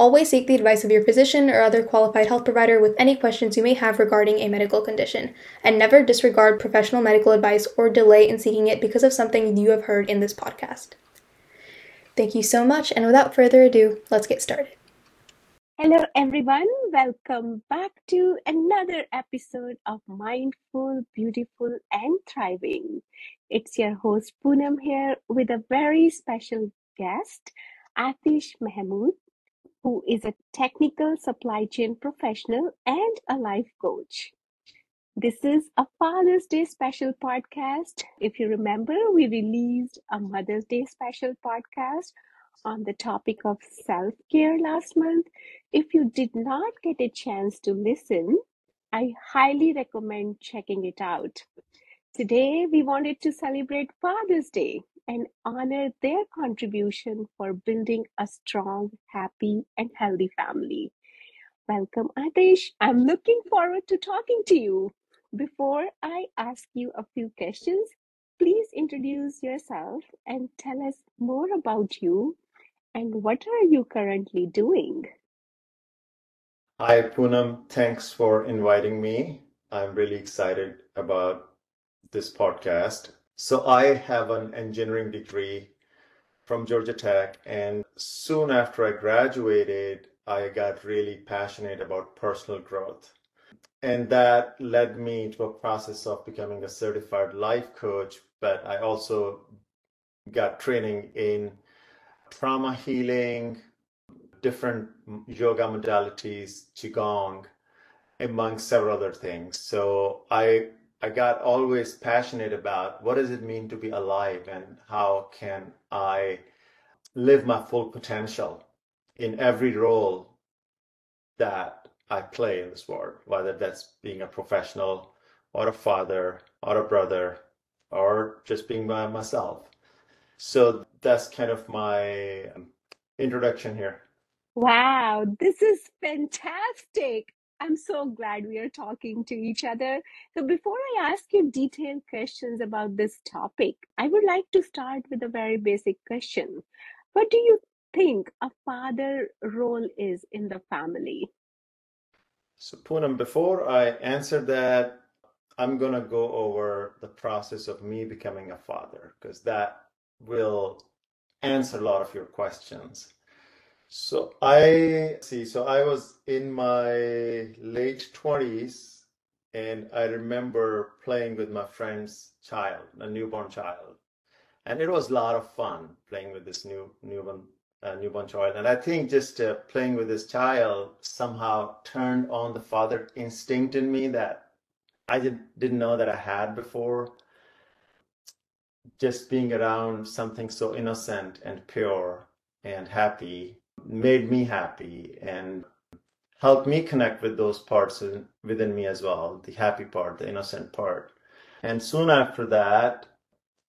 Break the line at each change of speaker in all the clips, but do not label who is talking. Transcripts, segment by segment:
Always seek the advice of your physician or other qualified health provider with any questions you may have regarding a medical condition, and never disregard professional medical advice or delay in seeking it because of something you have heard in this podcast. Thank you so much, and without further ado, let's get started.
Hello, everyone. Welcome back to another episode of Mindful, Beautiful, and Thriving. It's your host Punam here with a very special guest, Aatish Mahmood who is a technical supply chain professional and a life coach. This is a Father's Day special podcast. If you remember, we released a Mother's Day special podcast on the topic of self care last month. If you did not get a chance to listen, I highly recommend checking it out. Today, we wanted to celebrate Father's Day and honor their contribution for building a strong, happy, and healthy family. Welcome, Aatish. I'm looking forward to talking to you. Before I ask you a few questions, please introduce yourself and tell us more about you and what are you currently doing?
Hi, Punam. Thanks for inviting me. I'm really excited about this podcast. So I have an engineering degree from Georgia Tech, and soon after I graduated, I got really passionate about personal growth. And that led me to a process of becoming a certified life coach, but I also got training in trauma healing, different yoga modalities, Qigong, among several other things. So I I got always passionate about what does it mean to be alive and how can I live my full potential in every role that I play in this world, whether that's being a professional or a father or a brother or just being by myself. So that's kind of my introduction here.
Wow, this is fantastic. I'm so glad we are talking to each other. So, before I ask you detailed questions about this topic, I would like to start with a very basic question. What do you think a father role is in the family?
So, Punam, before I answer that, I'm going to go over the process of me becoming a father because that will answer a lot of your questions. So I see. So I was in my late 20s and I remember playing with my friend's child, a newborn child. And it was a lot of fun playing with this new newborn uh, newborn child. And I think just uh, playing with this child somehow turned on the father instinct in me that I did, didn't know that I had before. Just being around something so innocent and pure and happy made me happy and helped me connect with those parts within me as well the happy part, the innocent part. And soon after that,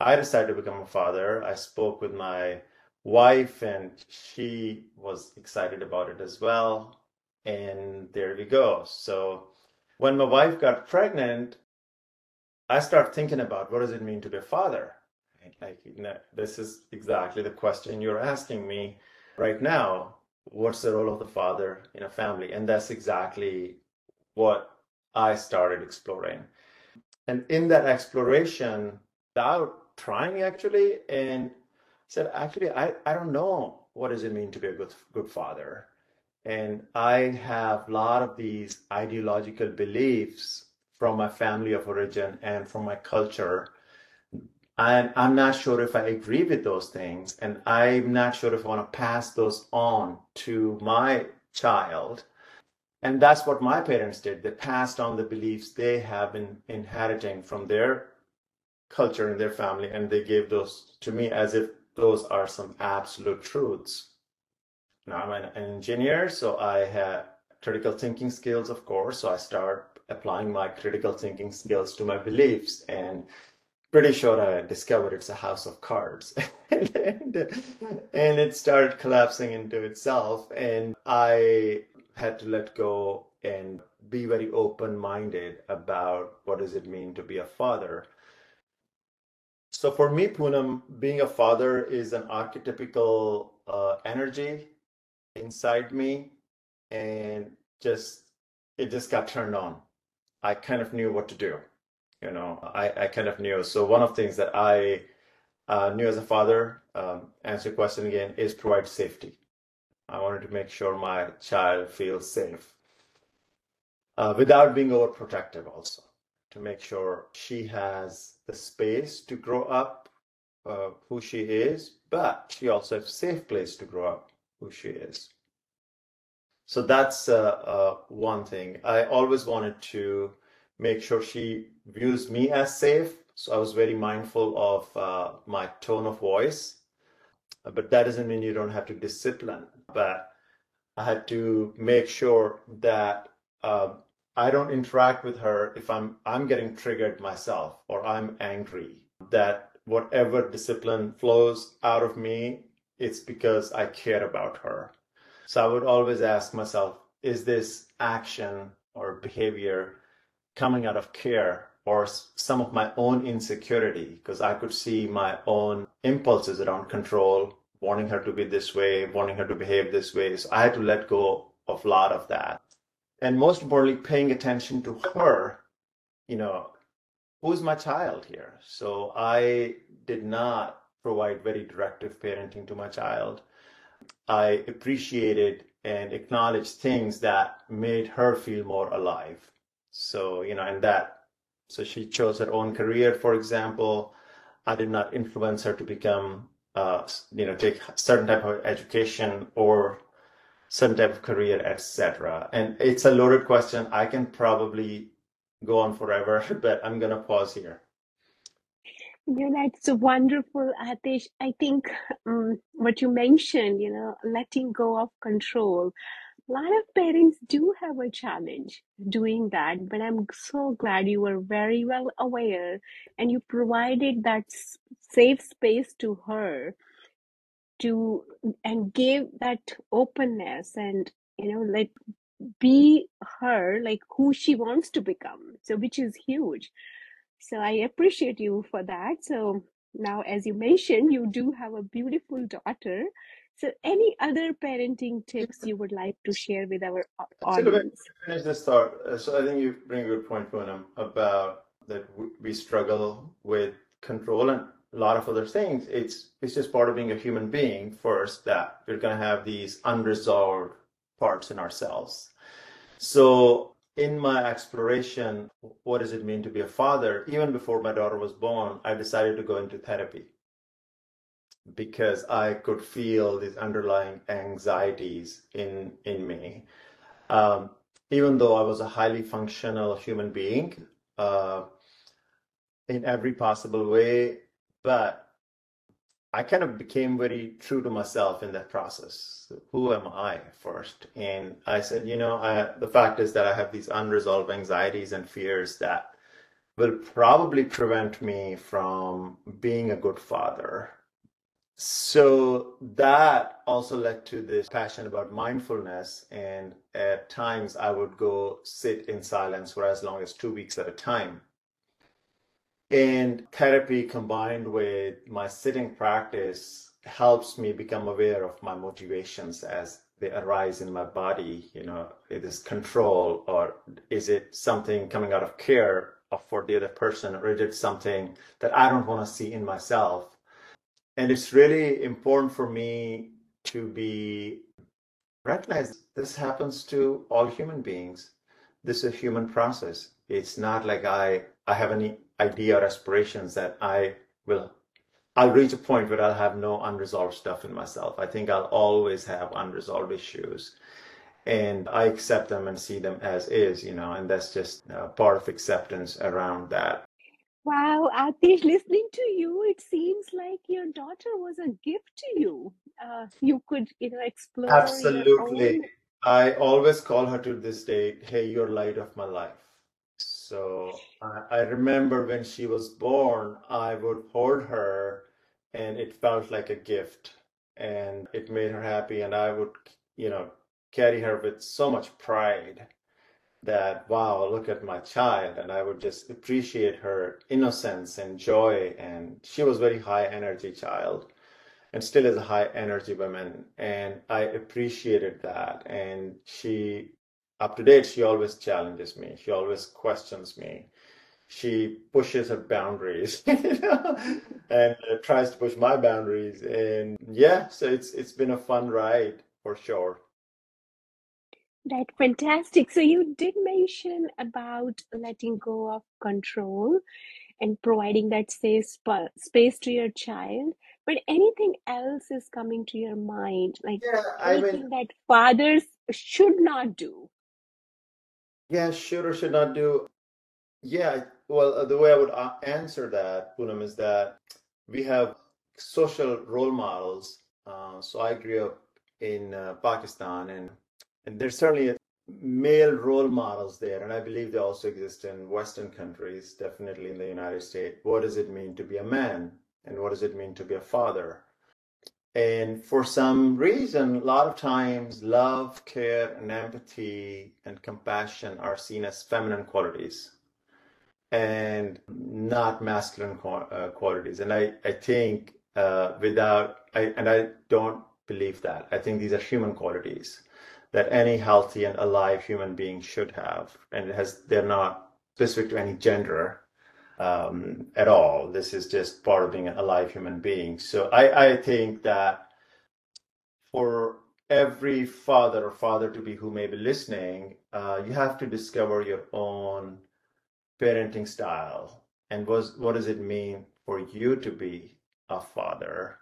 I decided to become a father. I spoke with my wife, and she was excited about it as well. And there we go. So when my wife got pregnant, I started thinking about what does it mean to be a father? Like, this is exactly the question you're asking me right now, what's the role of the father in a family? And that's exactly what I started exploring. And in that exploration, without trying actually, and said, actually, I, I don't know what does it mean to be a good, good father. And I have a lot of these ideological beliefs from my family of origin and from my culture and I'm not sure if I agree with those things. And I'm not sure if I want to pass those on to my child. And that's what my parents did. They passed on the beliefs they have been inheriting from their culture and their family, and they gave those to me as if those are some absolute truths. Now I'm an engineer, so I have critical thinking skills, of course. So I start applying my critical thinking skills to my beliefs and pretty sure I discovered it's a house of cards. and, and it started collapsing into itself. And I had to let go and be very open minded about what does it mean to be a father. So for me, Punam, being a father is an archetypical uh, energy inside me, and just it just got turned on. I kind of knew what to do. You know, I, I kind of knew. So one of the things that I uh, knew as a father, um, answer your question again, is provide safety. I wanted to make sure my child feels safe uh, without being overprotective also to make sure she has the space to grow up uh, who she is, but she also has a safe place to grow up who she is. So that's uh, uh, one thing. I always wanted to make sure she views me as safe. So I was very mindful of uh, my tone of voice. But that doesn't mean you don't have to discipline. But I had to make sure that uh, I don't interact with her if I'm I'm getting triggered myself or I'm angry. That whatever discipline flows out of me, it's because I care about her. So I would always ask myself, is this action or behavior coming out of care or some of my own insecurity? Because I could see my own impulses around control, wanting her to be this way, wanting her to behave this way. So I had to let go of a lot of that and most importantly, paying attention to her, you know, who's my child here? So I did not provide very directive parenting to my child. I appreciated and acknowledged things that made her feel more alive. So, you know, and that, so she chose her own career, for example. I did not influence her to become, uh, you know, take certain type of education or certain type of career, etc. And it's a loaded question. I can probably go on forever, but I'm gonna pause here.
Yeah, that's a wonderful, Aatish. I think um, what you mentioned, you know, letting go of control. A lot of parents do have a challenge doing that, but I'm so glad you were very well aware and you provided that safe space to her to and gave that openness and you know let be her like who she wants to become so which is huge. So i appreciate you for that. So now as you mentioned you do have a beautiful daughter so any other parenting tips you would like to share with our audience
finish this thought so i think you bring a good point Punam, about that we struggle with control and a lot of other things, it's it's just part of being a human being first that we're gonna have these unresolved parts in ourselves. So in my exploration, what does it mean to be a father? Even before my daughter was born, I decided to go into therapy because I could feel these underlying anxieties in in me. Um, even though I was a highly functional human being, uh, in every possible way, but I kind of became very true to myself in that process. Who am I first? And I said, you know, I, the fact is that I have these unresolved anxieties and fears that will probably prevent me from being a good father. So that also led to this passion about mindfulness. And at times I would go sit in silence for as long as two weeks at a time and therapy combined with my sitting practice helps me become aware of my motivations as they arise in my body. You know, is control or is it something coming out of care for the other person or is it something that I don't want to see in myself? And it's really important for me to be recognized this happens to all human beings. This is a human process. It's not like I I have any idea or aspirations that I will I'll reach a point where I'll have no unresolved stuff in myself. I think I'll always have unresolved issues. And I accept them and see them as is, you know, and that's just uh, part of acceptance around that.
Wow, Aatish, listening to you, it seems like your daughter was a gift to you. Uh, you could, you know, explore.
Absolutely. I always call her to this day, hey, you're light of my life. So I, I remember when she was born, I would hold her and it felt like a gift and it made her happy. And I would, you know, carry her with so much pride that, wow, look at my child. And I would just appreciate her innocence and joy. And she was very high energy child and still is a high energy woman. And I appreciated that. And she, up to date, she always challenges me. She always questions me. She pushes her boundaries, you know, and uh, tries to push my boundaries. And yeah, so it's it's been a fun ride for sure.
Right, fantastic. So you did mention about letting go of control and providing that safe spa- space to your child. But anything else is coming to your mind, like
Yeah, I mean,
anything that fathers should not do?
yeah, should or should not do. Yeah, well, the way I would uh, answer that, Punam, is that we have social role models. Uh, so I grew up in uh, Pakistan, and and there's certainly male role models there, and I believe they also exist in Western countries, definitely in the United States. What does it mean to be a man, and what does it mean to be a father? And for some reason, a lot of times, love, care, and empathy and compassion are seen as feminine qualities and not masculine uh, qualities. And I, I think uh, without, I, and I don't believe that. I think these are human qualities that any healthy and alive human being should have. And it has, they're not specific to any gender um, at all. This is just part of being an alive human being. So I, I think that for every father or father to be who may be listening, uh, you have to discover your own parenting style and was what does it mean for you to be a father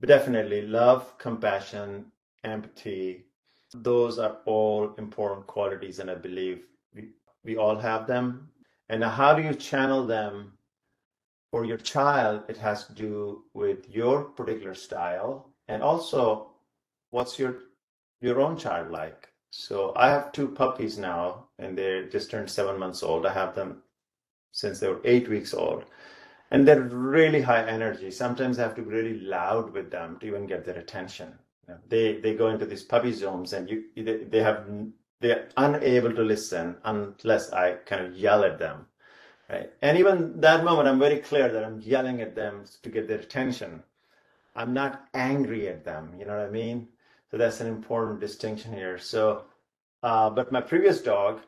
but definitely love compassion empathy those are all important qualities and i believe we, we all have them and how do you channel them for your child it has to do with your particular style and also what's your your own child like so I have two puppies now, and they just turned seven months old. I have them since they were eight weeks old. And they're really high energy. Sometimes I have to be really loud with them to even get their attention. Know, they they go into these puppy zones, and you they, they have they're unable to listen unless I kind of yell at them. Right? And even that moment, I'm very clear that I'm yelling at them to get their attention. I'm not angry at them. You know what I mean? So that's an important distinction here. So, uh, but my previous dog,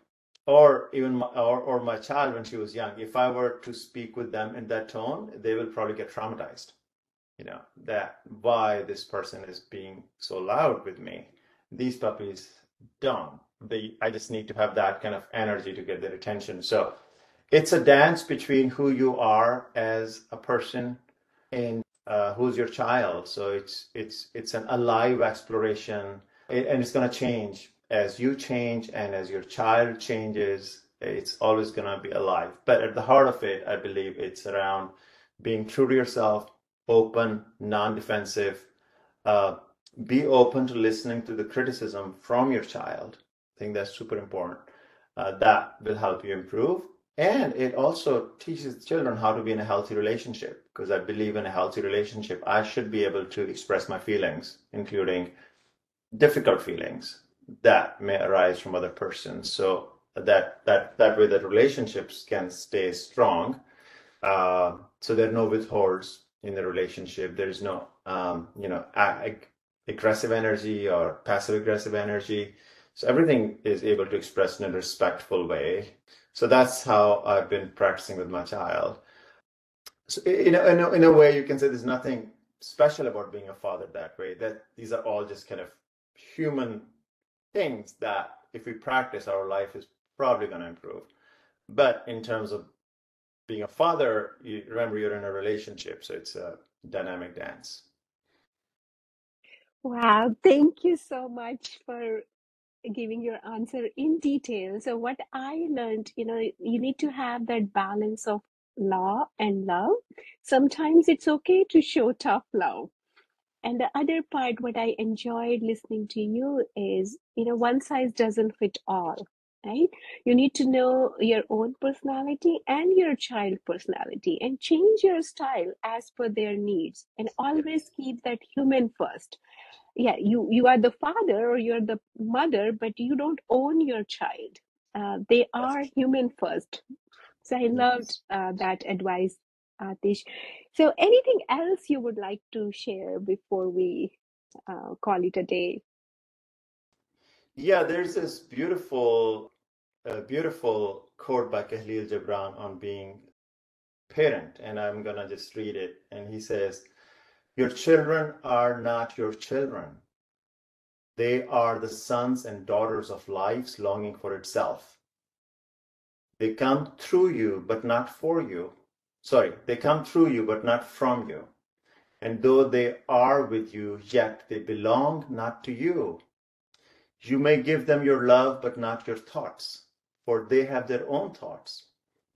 or even my, or, or my child when she was young, if I were to speak with them in that tone, they will probably get traumatized. You know, that why this person is being so loud with me. These puppies don't. They, I just need to have that kind of energy to get their attention. So it's a dance between who you are as a person and uh, who's your child. So it's it's it's an alive exploration, and it's going to change as you change and as your child changes. It's always going to be alive. But at the heart of it, I believe it's around being true to yourself, open, non-defensive. Uh, be open to listening to the criticism from your child. I think that's super important. Uh, that will help you improve and it also teaches children how to be in a healthy relationship because I believe in a healthy relationship, I should be able to express my feelings, including difficult feelings that may arise from other persons. So that that that way that relationships can stay strong. Uh, so there are no withholds in the relationship. There's no um, you know ag- aggressive energy or passive aggressive energy. So everything is able to express in a respectful way so that's how I've been practicing with my child. So in a, in a, in a way, you can say there's nothing special about being a father that way. That these are all just kind of human things that if we practice, our life is probably going to improve. But in terms of being a father, you remember you're in a relationship, so it's a dynamic dance.
Wow, thank you so much for giving your answer in detail. So, what I learned, you know, you need to have that balance of law and love. Sometimes it's okay to show tough love. And the other part, what I enjoyed listening to you is, you know, one size doesn't fit all. Right? You need to know your own personality and your child personality and change your style as per their needs and always keep that human first. Yeah, you, you are the father or you're the mother, but you don't own your child. Uh, they are human first. So I loved uh, that advice, Aatish. So anything else you would like to share before we uh, call it a day?
Yeah, there's this beautiful, uh, beautiful quote by Kahlil Gibran on being parent, and I'm gonna just read it. And he says, Your children are not your children. They are the sons and daughters of life's longing for itself. They come through you, but not for you. Sorry, they come through you, but not from you. And though they are with you, yet they belong not to you. You may give them your love, but not your thoughts, for they have their own thoughts.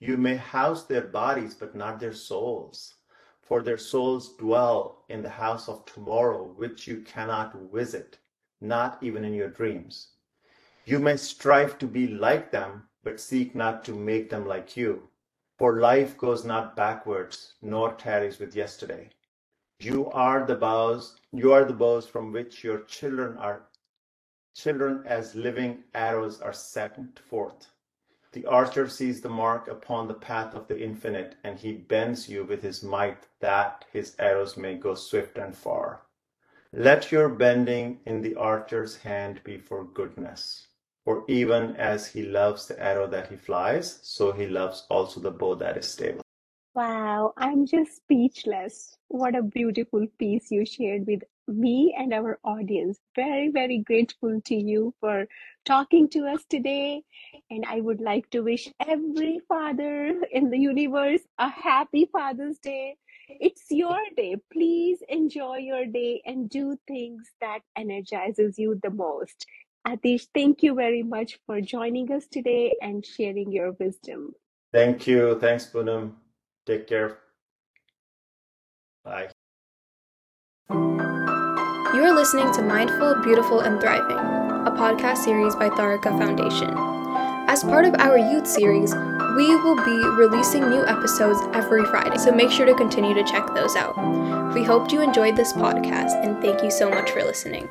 You may house their bodies, but not their souls, for their souls dwell in the house of tomorrow, which you cannot visit, not even in your dreams. You may strive to be like them, but seek not to make them like you, for life goes not backwards, nor tarries with yesterday. You are the boughs, you are the boughs from which your children are children as living arrows are sent forth. The archer sees the mark upon the path of the infinite, and he bends you with his might that his arrows may go swift and far. Let your bending in the archer's hand be for goodness. For even as he loves the arrow that he flies, so he loves also the bow that is stable.
Wow, I'm just speechless. What a beautiful piece you shared with me and our audience. Very, very grateful to you for talking to us today. And I would like to wish every father in the universe a happy Father's Day. It's your day. Please enjoy your day and do things that energizes you the most. Aatish, thank you very much for joining us today and sharing your wisdom.
Thank you. Thanks, Punam. Take care. Bye.
You are listening to Mindful, Beautiful, and Thriving, a podcast series by Tharaka Foundation. As part of our youth series, we will be releasing new episodes every Friday, so make sure to continue to check those out. We hope you enjoyed this podcast, and thank you so much for listening.